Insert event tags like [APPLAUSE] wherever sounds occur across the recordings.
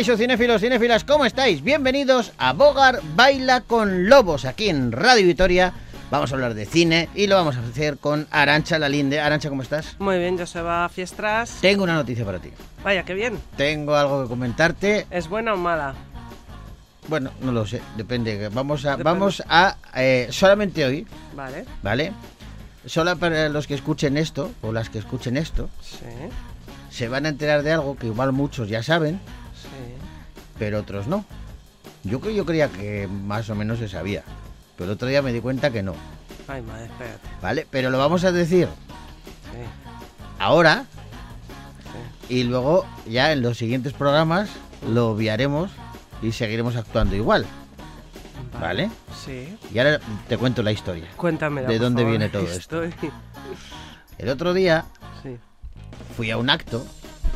Caixo cinéfilos, cinéfilas, ¿cómo estáis? Bienvenidos a Bogar Baila con Lobos, aquí en Radio Vitoria. Vamos a hablar de cine y lo vamos a hacer con Arancha Lalinde. Arancha, ¿cómo estás? Muy bien, Joseba Fiestras. Tengo una noticia para ti. Vaya, qué bien. Tengo algo que comentarte. ¿Es buena o mala? Bueno, no lo sé, depende. Vamos a, Depende. vamos a eh, solamente hoy, Vale. ¿vale? Solo para los que escuchen esto o las que escuchen esto, Sí, se van a enterar de algo que igual muchos ya saben, sí. pero otros no. Yo creo yo creía que más o menos se sabía, pero el otro día me di cuenta que no, Ay, madre, espérate. ¿vale? Pero lo vamos a decir Sí, ahora sí. y luego ya en los siguientes programas lo obviaremos y seguiremos actuando igual, ¿vale? Sí. Y ahora te cuento la historia. Cuéntame. ¿De dónde viene todo [LAUGHS] esto? El otro día Sí, fui a un acto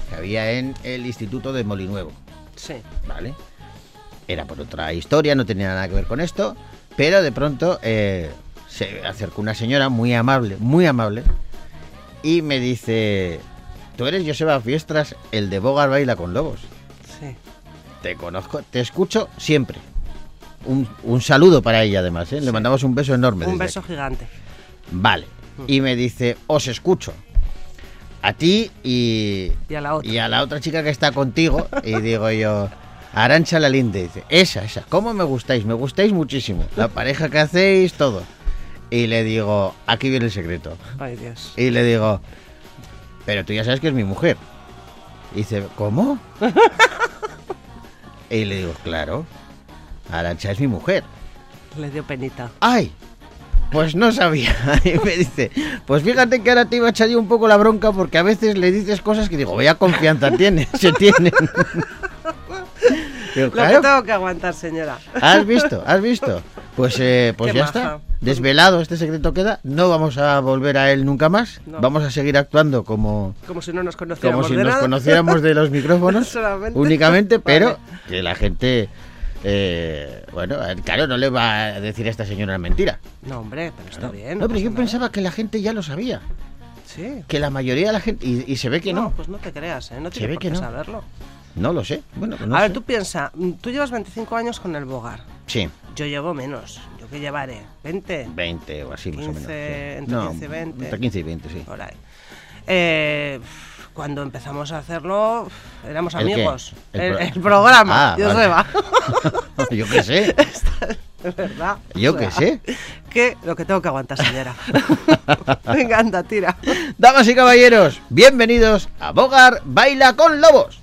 que había en el Instituto de Molinuevo, sí. ¿vale? Era por otra historia, no tenía nada que ver con esto, pero de pronto eh, se acercó una señora muy amable, muy amable, y me dice, tú eres Joseba Fiestras, el de Bogar Baila con Lobos. Sí. Te conozco, te escucho siempre. Un, un saludo para ella además, ¿eh? Sí. Le mandamos un beso enorme. Un beso aquí. gigante. Vale. Y me dice, os escucho. A ti y, Y a la otra. y a la otra chica que está contigo. Y digo yo, Arancha Lalinde. Dice, esa, esa. ¿Cómo me gustáis? Me gustáis muchísimo. La [LAUGHS] pareja que hacéis, todo. Y le digo, aquí viene el secreto. Ay, Dios. Y le digo, pero tú ya sabes que es mi mujer. Y dice, ¿cómo? [LAUGHS] y le digo, claro, Arancha es mi mujer. Le dio penita. ¡Ay! Pues no sabía. [LAUGHS] Y me dice, pues fíjate que ahora te iba a echar yo un poco la bronca porque a veces le dices cosas que digo, vaya confianza tiene, se tienen. Digo, Lo que claro, tengo que aguantar, señora. ¿Has visto? ¿Has visto? Pues, eh, pues Qué ya maja. está. Desvelado este secreto queda. No vamos a volver a él nunca más. No. Vamos a seguir actuando como, Como si no nos conociéramos como si de nos nada. conociéramos de los micrófonos [LAUGHS] Solamente. únicamente, pero Vale. que la gente, eh, bueno, claro, no le va a decir a esta señora mentira. No, hombre, pero está bien. No, pero yo nada. pensaba que la gente ya lo sabía. Sí. Que la mayoría de la gente. Y, y se ve que no. Pues no te creas, ¿eh? No Se tiene ve por que no. saberlo. No lo sé. Bueno, pues no a ver, tú piensa, mm, tú llevas 25 años con el Bogar. Sí, Yo llevo menos. ¿Yo qué llevaré? ¿20? 20 o así más o menos. 15, sí. entre No, 15 y 20. Entre 15 y 20, sí. Por ahí. Eh, cuando empezamos a hacerlo, éramos amigos. El El, pro- el programa, Ah, yo vale. [LAUGHS] yo qué sé. [LAUGHS] Es verdad. Yo O qué sé. Que lo que tengo que aguantar, señora. [LAUGHS] Venga, anda, tira. Damas y caballeros, bienvenidos a Bogar Baila con Lobos.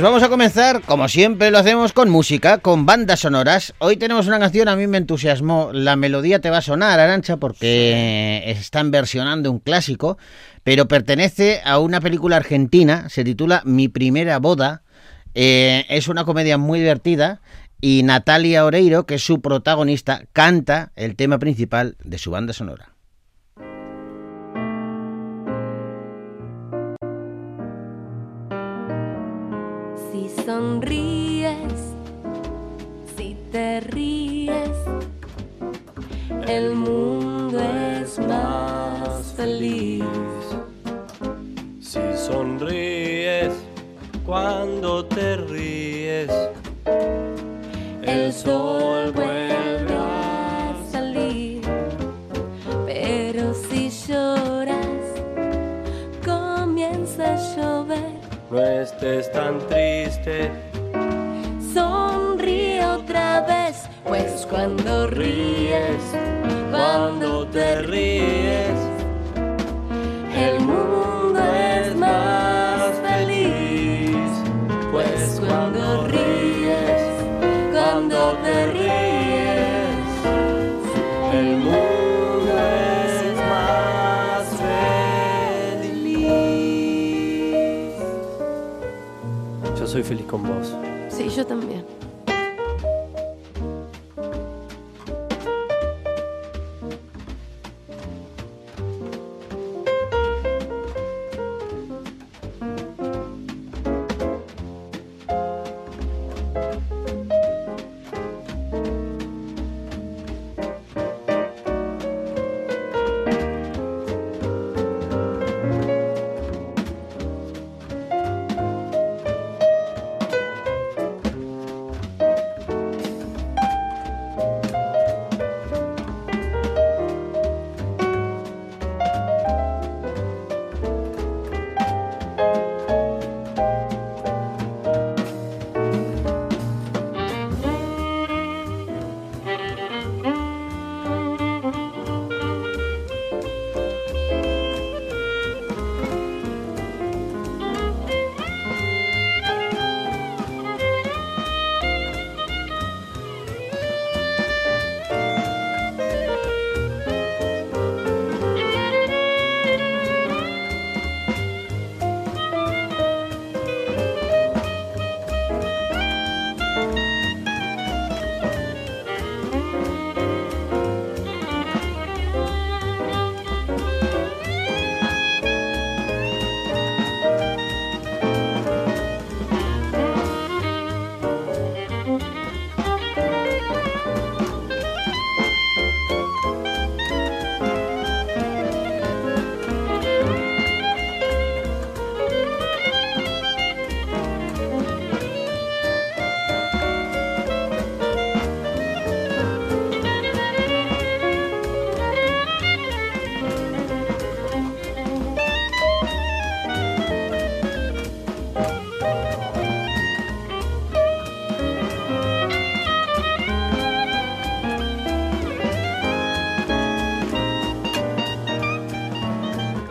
Pues vamos a comenzar, como siempre lo hacemos, con música, con bandas sonoras. Hoy tenemos una canción, a mí me entusiasmó. La melodía te va a sonar, Arancha, porque están versionando un clásico, pero pertenece a una película argentina, se titula Mi primera boda. Eh, es una comedia muy divertida y Natalia Oreiro, que es su protagonista, canta el tema principal de su banda sonora. sonríes, si te ríes, el mundo es más feliz. Si sonríes, cuando te ríes, el sol vuelve a salir. Pero si lloras, comienza a llover. No estés tan triste triste, Sonríe otra vez, pues cuando ríes, cuando te ríes. el mundo es más feliz. Pues cuando ríes, feliz con vos. Sí, yo también.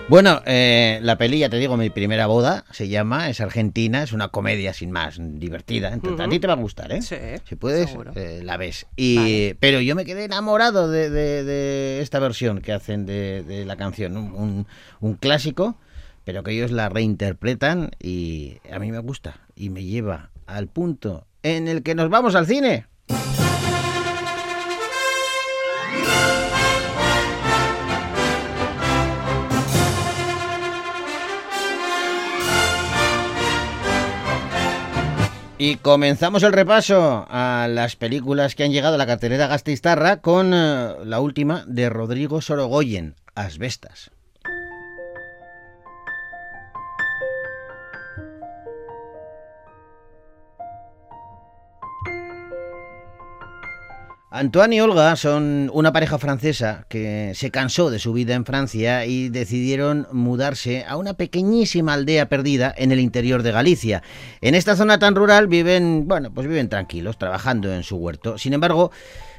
Bueno, eh, la peli, ya te digo, mi primera boda se llama, es argentina, es una comedia sin más, divertida. Entonces, A ti te va a gustar, ¿eh? Sí, Si puedes, eh, la ves. Y, Vale. Pero yo me quedé enamorado de, de- de esta versión que hacen de, de la canción, un, un- un clásico, pero que ellos la reinterpretan y a mí me gusta y me lleva al punto en el que nos vamos al cine. Y comenzamos el repaso a las películas que han llegado a la cartelera Gastistarra con eh, la última de Rodrigo Sorogoyen, Asbestas. Antoine y Olga son una pareja francesa que se cansó de su vida en Francia y decidieron mudarse a una pequeñísima aldea perdida en el interior de Galicia. En esta zona tan rural viven, bueno, pues viven tranquilos, trabajando en su huerto. Sin embargo,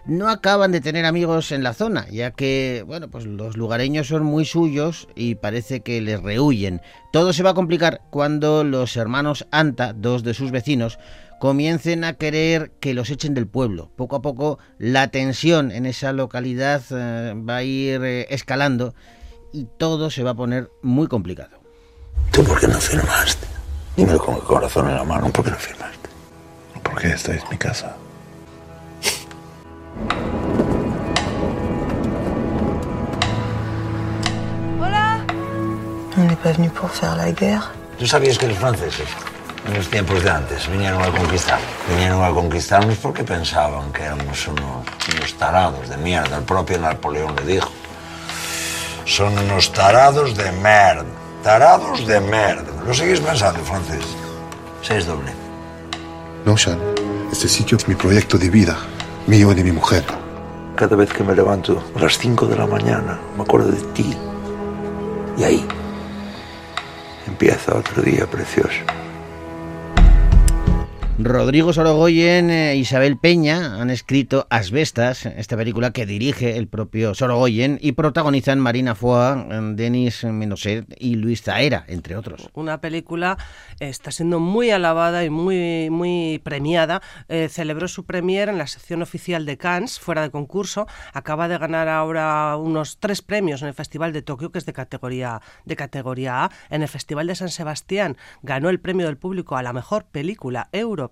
no acaban de tener amigos en la zona, ya que, bueno, pues los lugareños son muy suyos y parece que les rehuyen. Todo se va a complicar cuando los hermanos Anta, dos de sus vecinos, comiencen a querer que los echen del pueblo. Poco a poco la tensión en esa localidad eh, va a ir eh, escalando y todo se va a poner muy complicado. ¿Tú por qué no firmaste? Dímelo con el corazón en la mano, ¿por qué no firmaste? Porque esta es mi casa. On n'est pas venu pour faire la guerre. ¿Tú sabías que los franceses, en los tiempos de antes, vinieron a conquistar? Vinieron a conquistarnos porque pensaban que éramos unos, unos tarados de mierda. El propio Napoleón le dijo. Son unos tarados de merda. Tarados de merda. ¿Lo seguís pensando, francés? Seis doble. No, Sean. Este sitio es mi proyecto de vida, mío y de mi mujer. Cada vez que me levanto a las 5 de la mañana, me acuerdo de ti. Y ahí empieza otro día precioso. Rodrigo Sorogoyen e Isabel Peña han escrito Asbestas, esta película que dirige el propio Sorogoyen y protagonizan Marina Foa, Denis Menoset y Luis Zaera, entre otros. Una película eh, está siendo muy alabada y muy, muy premiada. Eh, celebró su premier en la sección oficial de Cannes, fuera de concurso. Acaba de ganar ahora unos tres premios en el Festival de Tokio, que es de categoría, de categoría A. En el Festival de San Sebastián ganó el premio del público a la mejor película europea.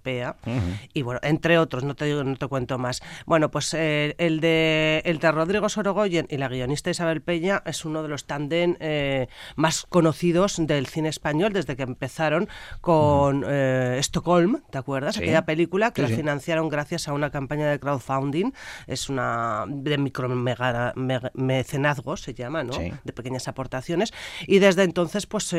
Y bueno, entre otros, no te digo, no te cuento más. Bueno, pues eh, el, de, el de Rodrigo Sorogoyen y la guionista Isabel Peña es uno de los tandem eh, más conocidos del cine español desde que empezaron con eh, Stockholm, ¿te acuerdas? Sí. Aquella película que Sí, la sí. financiaron gracias a una campaña de crowdfunding, es una de micro mega- mecenazgo, se llama, ¿no? De pequeñas aportaciones. Y desde entonces, pues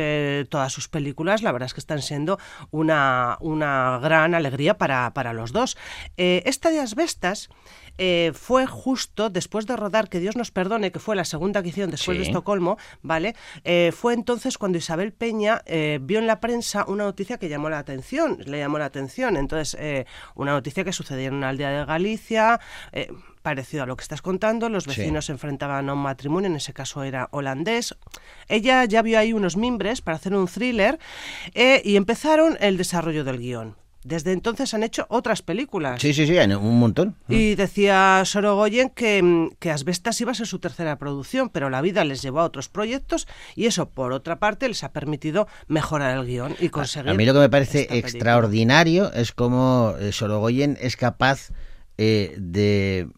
todas sus películas, la verdad es que están siendo una, una gran alegría para, para los dos. Eh, esta de Asbestas eh, fue justo después de rodar Que Dios nos perdone, que fue la segunda que hicieron después Sí. de Estocolmo, ¿vale? Eh, fue entonces cuando Isabel Peña eh, vio en la prensa una noticia que llamó la atención, le llamó la atención. Entonces, una noticia que sucedía en una aldea de Galicia, parecido a lo que estás contando, los Sí. vecinos se enfrentaban a un matrimonio, en ese caso era holandés. Ella ya vio ahí unos mimbres para hacer un thriller eh, y empezaron el desarrollo del guion. Desde entonces han hecho otras películas. Sí, sí, sí, un montón. Y decía Sorogoyen que, mm, que Asbestas iba a ser su tercera producción, pero la vida les llevó a otros proyectos y eso, por otra parte, les ha permitido mejorar el guion y conseguir. A mí lo que me parece extraordinario es cómo eh, Sorogoyen es capaz eh, de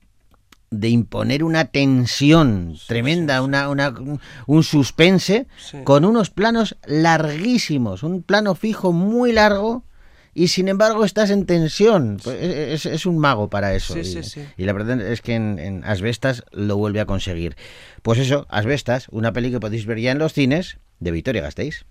de imponer una tensión tremenda, Una, una- un- suspense con unos planos larguísimos, un plano fijo muy largo y sin embargo estás en tensión. Pues es, es- es un mago para eso. Sí, y, sí, sí. y la verdad es que en, en Asbestas lo vuelve a conseguir. Pues eso, Asbestas, una peli que podéis ver ya en los cines de Victoria Gasteiz.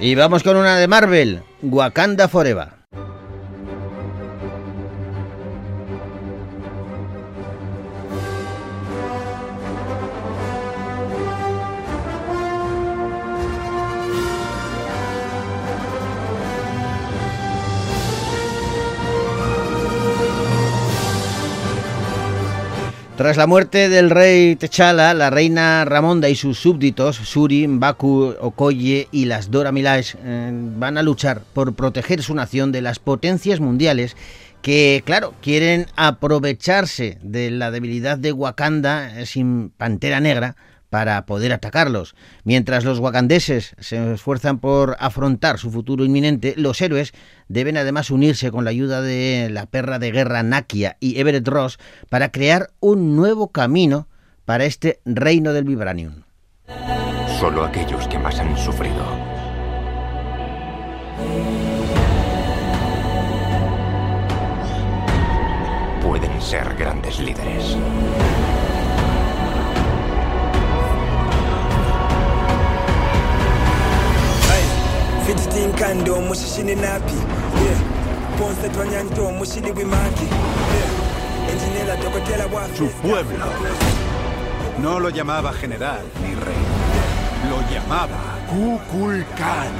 Y vamos con una de Marvel, Wakanda Forever. Tras la muerte del rey T'Challa, la reina Ramonda y sus súbditos, Suri, Baku, Okoye y las Dora Milaje, eh, van a luchar por proteger su nación de las potencias mundiales que, claro, quieren aprovecharse de la debilidad de Wakanda eh, sin Pantera Negra para poder atacarlos. Mientras los wakandeses se esfuerzan por afrontar su futuro inminente, los héroes deben además unirse con la ayuda de la perra de guerra Nakia y Everett Ross para crear un nuevo camino para este reino del vibranium. Solo aquellos que más han sufrido. Pueden ser grandes líderes. Fidgeting kando mushishini napi yeah. Ponce twanyanto mushini wimaki yeah. Engineer dokotela wa Su pueblo no lo llamaba general ni rey. Lo llamaba Kukulkan.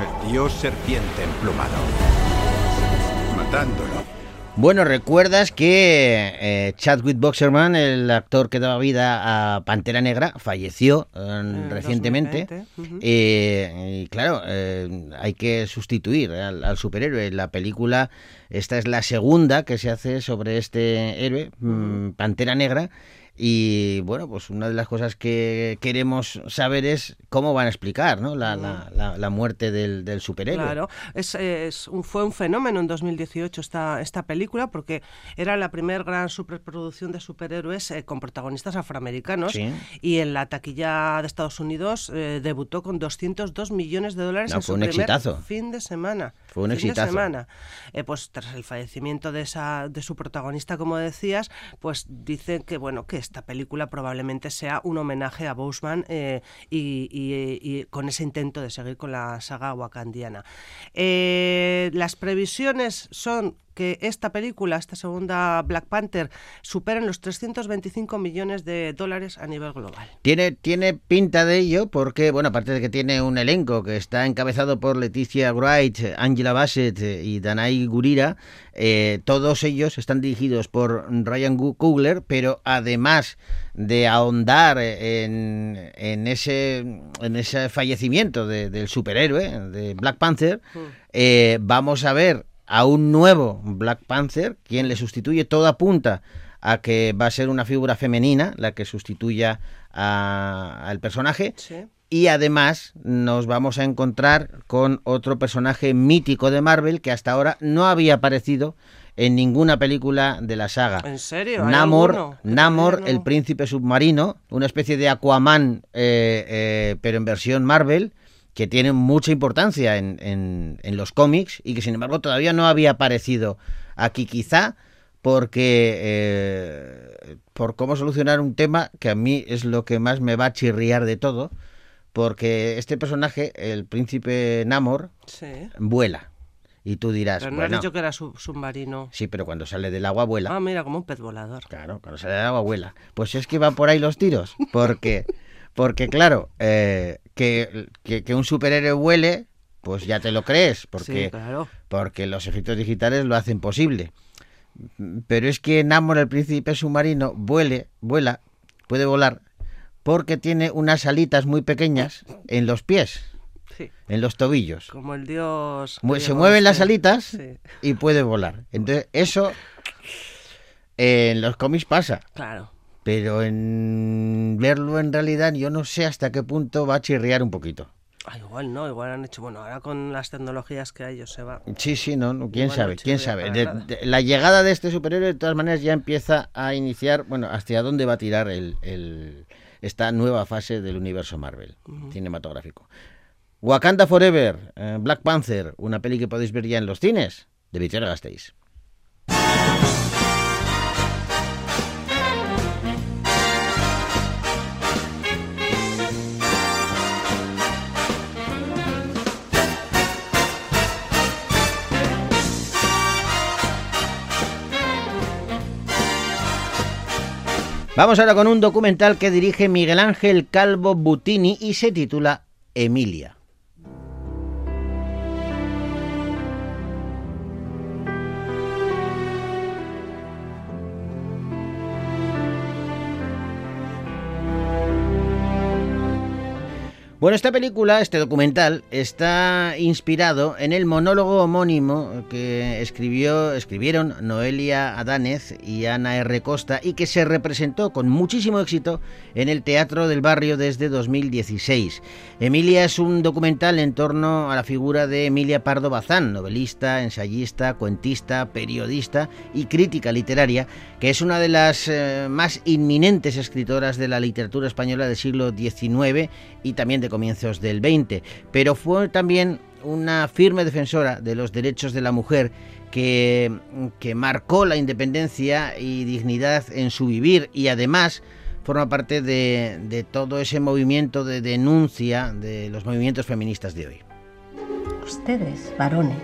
El dios serpiente emplumado. Matándolo. Bueno, recuerdas que eh, Chadwick Boxerman, el actor que daba vida a Pantera Negra, falleció eh, En recientemente. 2020, ujú. Eh, y claro, hay que sustituir al, al superhéroe. La película, esta es la segunda que se hace sobre este héroe, mm, Pantera Negra. Y bueno, pues una de las cosas que queremos saber es cómo van a explicar ¿no? la, la- la- la muerte del, del superhéroe. Claro, es, es un- fue un fenómeno en 2018 esta, esta película porque era la primera gran superproducción de superhéroes eh, con protagonistas afroamericanos Sí. y en la taquilla de Estados Unidos eh, debutó con 202 millones de dólares No, en fue su un primer exitazo. fin de semana. Fue un fin exitazo. de semana. Eh, pues tras el fallecimiento de su protagonista, como decías, pues dicen que bueno que esta película probablemente sea un homenaje a Boseman eh, y con ese intento de seguir con la saga wakandiana. Eh, las previsiones son que esta película, esta segunda Black Panther, superen los 325 millones de dólares a nivel global. Tiene, tiene pinta de ello porque, bueno, aparte de que tiene un elenco que está encabezado por Leticia Wright, Angela Bassett eh, y Danai Gurira, eh, todos ellos están dirigidos por Ryan Coogler, pero además de ahondar en, en ese, en ese fallecimiento de- del superhéroe, de Black Panther, eh, vamos a ver a un nuevo Black Panther, quien le sustituye, todo apunta a que va a ser una figura femenina la que sustituya a- al personaje. Sí. Y además nos vamos a encontrar con otro personaje mítico de Marvel que hasta ahora no había aparecido en ninguna película de la saga. ¿En serio? ¿Hay Namor, Namor el príncipe submarino, una especie de Aquaman, eh, eh, pero en versión Marvel, que tiene mucha importancia en, en- en los cómics y que sin embargo todavía no había aparecido aquí quizá porque eh, por cómo solucionar un tema que a mí es lo que más me va a chirriar de todo, porque este personaje, el príncipe Namor, Sí. vuela. Y tú dirás, Pero no bueno, has dicho que era sub- submarino. sí, pero cuando sale del agua vuela. Ah, mira, como un pez volador. Claro, cuando sale del agua vuela. Pues es que van por ahí los tiros. Porque, [LAUGHS] porque claro, eh, que, que, que un superhéroe vuele, pues ya te lo crees. Porque, Sí, claro. porque los efectos digitales lo hacen posible. Pero es que Namor, el príncipe submarino, vuele, vuela, puede volar, porque tiene unas alitas muy pequeñas en los pies, Sí. en los tobillos. Como el dios. Mu- se mueven las este. alitas Sí, y puede volar. Entonces, eso eh, en los cómics pasa. claro. Pero en verlo en realidad yo no sé hasta qué punto va a chirriar un poquito. Ah, igual no, igual han hecho. Bueno, ahora con las tecnologías que hay, yo se va. Sí, sí, no, no, quién Igual no sabe, quién sabe. De- de- la llegada de este superhéroe de todas maneras ya empieza a iniciar, bueno, hacia dónde va a tirar el, el- esta nueva fase del universo Marvel cinematográfico. Wakanda Forever, eh, Black Panther, una peli que podéis ver ya en los cines, de Victoria Gasteiz. Vamos ahora con un documental que dirige Miguel Ángel Calvo Butini y se titula Emilia. Bueno, esta película, este documental, está inspirado en el monólogo homónimo que escribió, escribieron Noelia Adánez y Ana R. Costa y que se representó con muchísimo éxito en el Teatro del Barrio desde 2016. Emilia es un documental en torno a la figura de Emilia Pardo Bazán, novelista, ensayista, cuentista, periodista y crítica literaria, que es una de las eh, más inminentes escritoras de la literatura española del siglo XIX y también de comienzos del XX, pero fue también una firme defensora de los derechos de la mujer que, que marcó la independencia y dignidad en su vivir y además forma parte de, de todo ese movimiento de denuncia de los movimientos feministas de hoy. Ustedes, varones,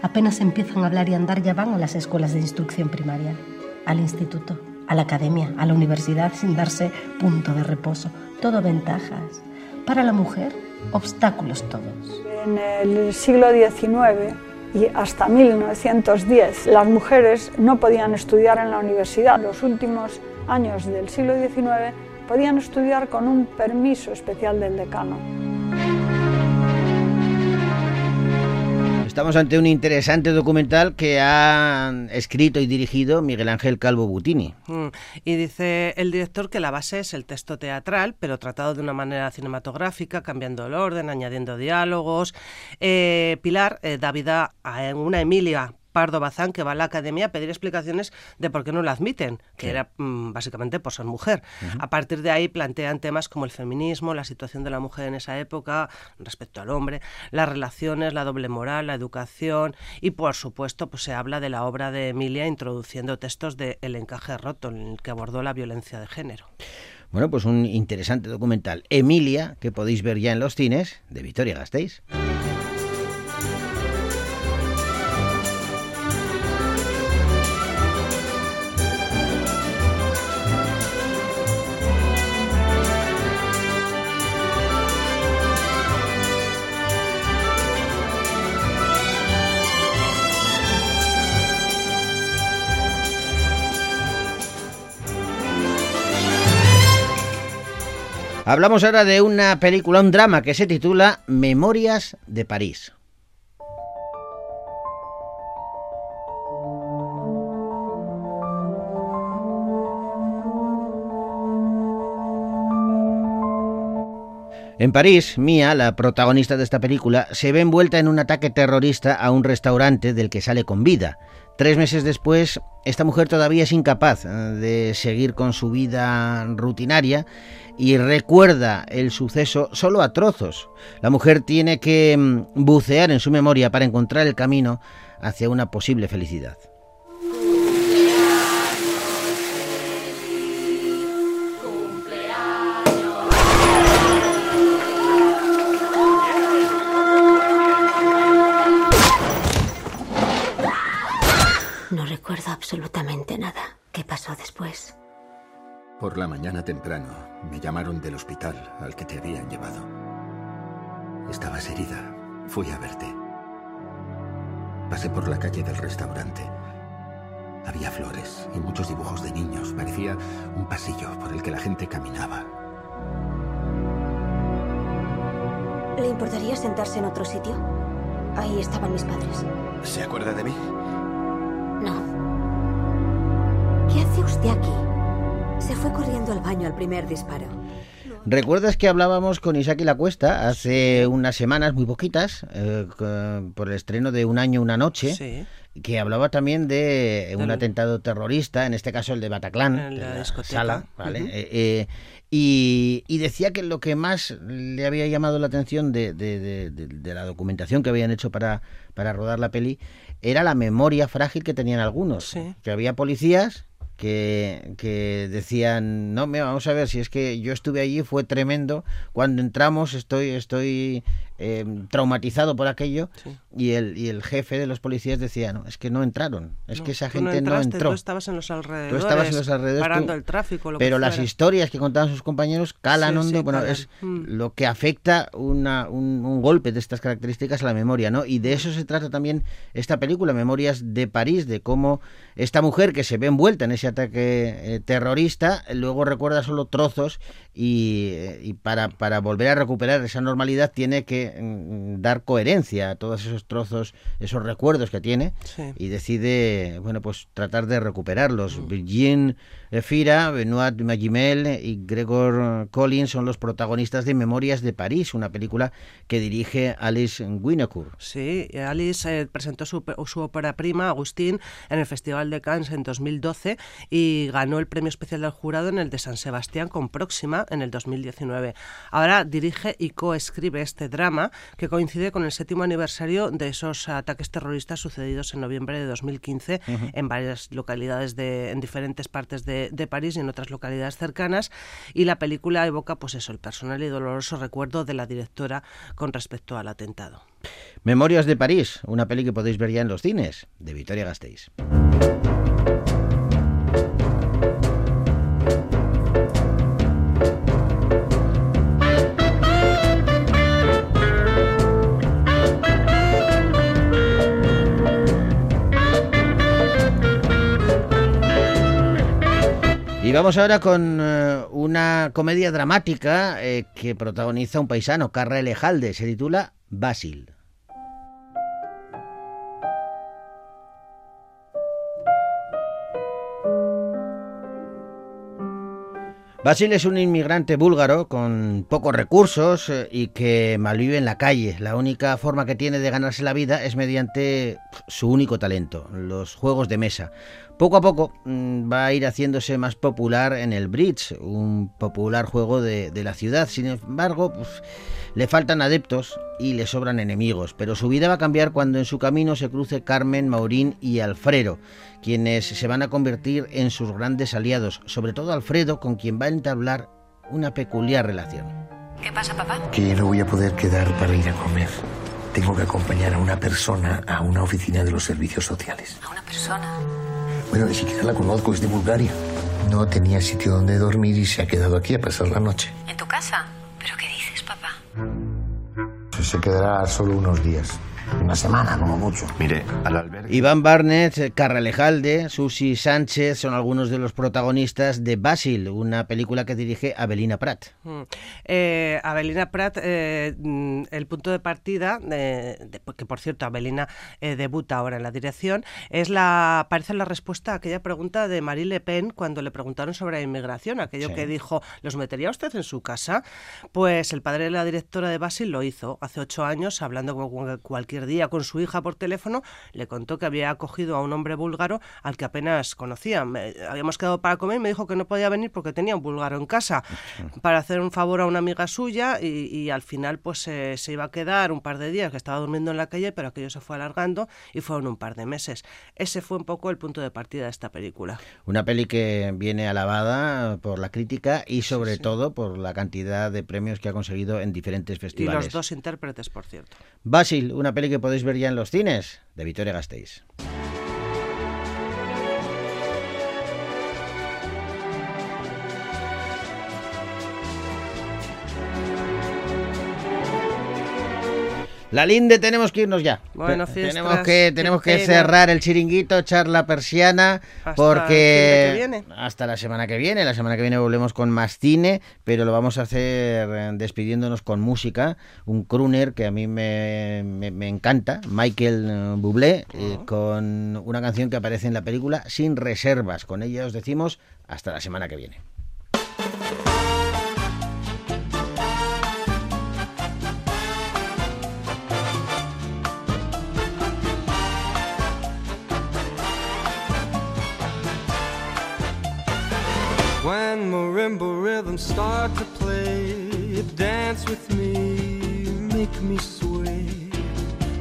apenas empiezan a hablar y andar ya van a las escuelas de instrucción primaria, al instituto, a la academia, a la universidad sin darse punto de reposo. Todo ventajas. Para la mujer, obstáculos todos. En el siglo XIX y hasta 1910 las mujeres no podían estudiar en la universidad. Los últimos años del siglo XIX podían estudiar con un permiso especial del decano. Estamos ante un interesante documental que ha escrito y dirigido Miguel Ángel Calvo Butini. Mm, Y dice el director que la base es el texto teatral, pero tratado de una manera cinematográfica, cambiando el orden, añadiendo diálogos. Eh, Pilar eh, da vida a una Emilia Pardo Bazán que va a la academia a pedir explicaciones de por qué no la admiten, que era mm, básicamente por ser mujer. A partir de ahí plantean temas como el feminismo, la situación de la mujer en esa época respecto al hombre, las relaciones, la doble moral, la educación y por supuesto pues se habla de la obra de Emilia introduciendo textos de El encaje roto en el que abordó la violencia de género. Bueno, pues un interesante documental. Emilia, que podéis ver ya en los cines, de Victoria Gasteiz. Hablamos ahora de una película, un drama que se titula Memorias de París. En París, Mia, la protagonista de esta película, se ve envuelta en un ataque terrorista a un restaurante del que sale con vida. Tres meses después, esta mujer todavía es incapaz eh, de seguir con su vida rutinaria y recuerda el suceso solo a trozos. La mujer tiene que mm, bucear en su memoria para encontrar el camino hacia una posible felicidad. Recuerdo absolutamente nada. ¿Qué pasó después? Por la mañana temprano me llamaron del hospital al que te habían llevado. Estabas herida. Fui a verte. Pasé por la calle del restaurante. Había flores y muchos dibujos de niños. Parecía un pasillo por el que la gente caminaba. ¿Le importaría sentarse en otro sitio? Ahí estaban mis padres. ¿Se acuerda de mí? ¿Qué hace usted aquí? Se fue corriendo al baño al primer disparo. ¿Recuerdas que hablábamos con Isaki La Cuesta hace unas semanas, muy poquitas, eh, por el estreno de Un año, una noche? Sí. Que hablaba también de un atentado terrorista, en este caso el de Bataclan, En la de discoteca. sala, ¿vale? Eh, eh, y, y decía que lo que más le había llamado la atención de, de- de- de- de la documentación que habían hecho para, para rodar la peli era la memoria frágil que tenían algunos. Sí. Que había policías que, decían, no, mira, vamos a ver, si es que yo estuve allí, fue tremendo, cuando entramos estoy, estoy eh, traumatizado por aquello, y, el, y el jefe de los policías decía, no, es que no entraron, es No, que esa no gente no, entraste, entró. Tú estabas en los alrededores. Tú estabas en los alrededores. Parando tú- el tráfico, lo que pero las historias que contaban sus compañeros calan Sí, hondo. sí, bueno, calan. es Mm. lo que afecta una, un, un golpe de estas características a la memoria, ¿no? Y de eso se trata también esta película, Memorias de París, de cómo esta mujer que se ve envuelta en ese ataque eh, terrorista, luego recuerda solo trozos y, eh, y para, para volver a recuperar esa normalidad tiene que mm, dar coherencia a todos esos trozos, esos recuerdos que tiene Sí. y decide, bueno, pues tratar de recuperarlos. Virgin Fira, Benoit Magimel y Gregor Collins son los protagonistas de Memorias de París, una película que dirige Alice Winocourt. Sí, Alice eh, presentó su, su ópera prima, Agustín, en el Festival de Cannes en 2012 y ganó el premio especial del jurado en el de San Sebastián con Próxima en el 2019. Ahora dirige y coescribe este drama que coincide con el séptimo aniversario de esos ataques terroristas sucedidos en noviembre de 2015 Ujú. en varias localidades de, en diferentes partes de, de París y en otras localidades cercanas. Y la película evoca, pues eso, el personal y doloroso recuerdo de la directora con respecto al atentado. Memorias de París, una peli que podéis ver ya en los cines, de Victoria Gasteiz. Y vamos ahora con eh, una comedia dramática eh, que protagoniza un paisano, Carra Elejalde. Se titula Basil. Basil es un inmigrante búlgaro con pocos recursos eh, y que malvive en la calle. La única forma que tiene de ganarse la vida es mediante su único talento, los juegos de mesa. Poco a poco mm, va a ir haciéndose más popular en el Bridge, un popular juego de, de la ciudad. Sin embargo, pues, le faltan adeptos y le sobran enemigos, pero su vida va a cambiar cuando en su camino se cruce Carmen, Maurín y Alfredo, quienes se van a convertir en sus grandes aliados, sobre todo Alfredo, con quien va a entablar una peculiar relación. ¿Qué pasa, papá? Que no voy a poder quedar para ir a comer. Tengo que acompañar a una persona a una oficina de los servicios sociales. A una persona. Bueno, ni siquiera la conozco, es de Bulgaria. No tenía sitio donde dormir y se ha quedado aquí a pasar la noche. ¿En tu casa? ¿Pero qué? Se quedará solo unos días. Una semana, como mucho. Mire, al albergue. Iván Barnett, Carralejalde, Susi Sánchez son algunos de los protagonistas de Basil, una película que dirige Abelina Prat. Mm. Eh, Abelina Prat, eh, mm, el punto de partida, de- que por cierto Abelina eh, debuta ahora en la dirección, es la parece la respuesta a aquella pregunta de Marie Le Pen cuando le preguntaron sobre la inmigración, aquello Sí. que dijo, ¿los metería usted en su casa? Pues el padre de la directora de Basil lo hizo hace ocho años, hablando con cual- cualquier día con su hija por teléfono, le contó que había acogido a un hombre búlgaro al que apenas conocía. Me- habíamos quedado para comer y me dijo que no podía venir porque tenía un búlgaro en casa para hacer un favor a una amiga suya y, y al final pues eh, se iba a quedar un par de días que estaba durmiendo en la calle, pero aquello se fue alargando y fueron un par de meses. Ese fue un poco el punto de partida de esta película. Una peli que viene alabada por la crítica y sobre todo por la cantidad de premios que ha conseguido en diferentes Y festivales. los dos intérpretes, por cierto. Basil, una peli que podéis ver ya en los cines, de Victoria Gasteiz. La Linde, tenemos que irnos ya. Bueno, fiestas, tenemos que tenemos que cerrar el chiringuito, echar la persiana, Hasta porque el que viene. hasta la semana que viene. La semana que viene volvemos con más cine, pero lo vamos a hacer eh, despidiéndonos con música. Un crooner que a mí me, me- me encanta, Michael eh, Bublé, eh, con una canción que aparece en la película Sin Reservas. Con ella os decimos hasta la semana que viene. Marimba rhythms start to play, dance with me, make me sway.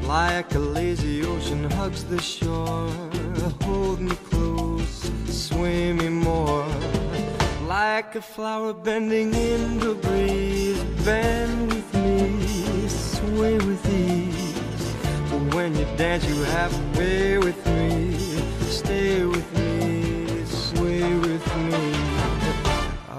Like a lazy ocean hugs the shore, hold me close, sway me more. Like a flower bending in the breeze, bend with me, sway with ease. But when you dance, you have to way with me, stay with me,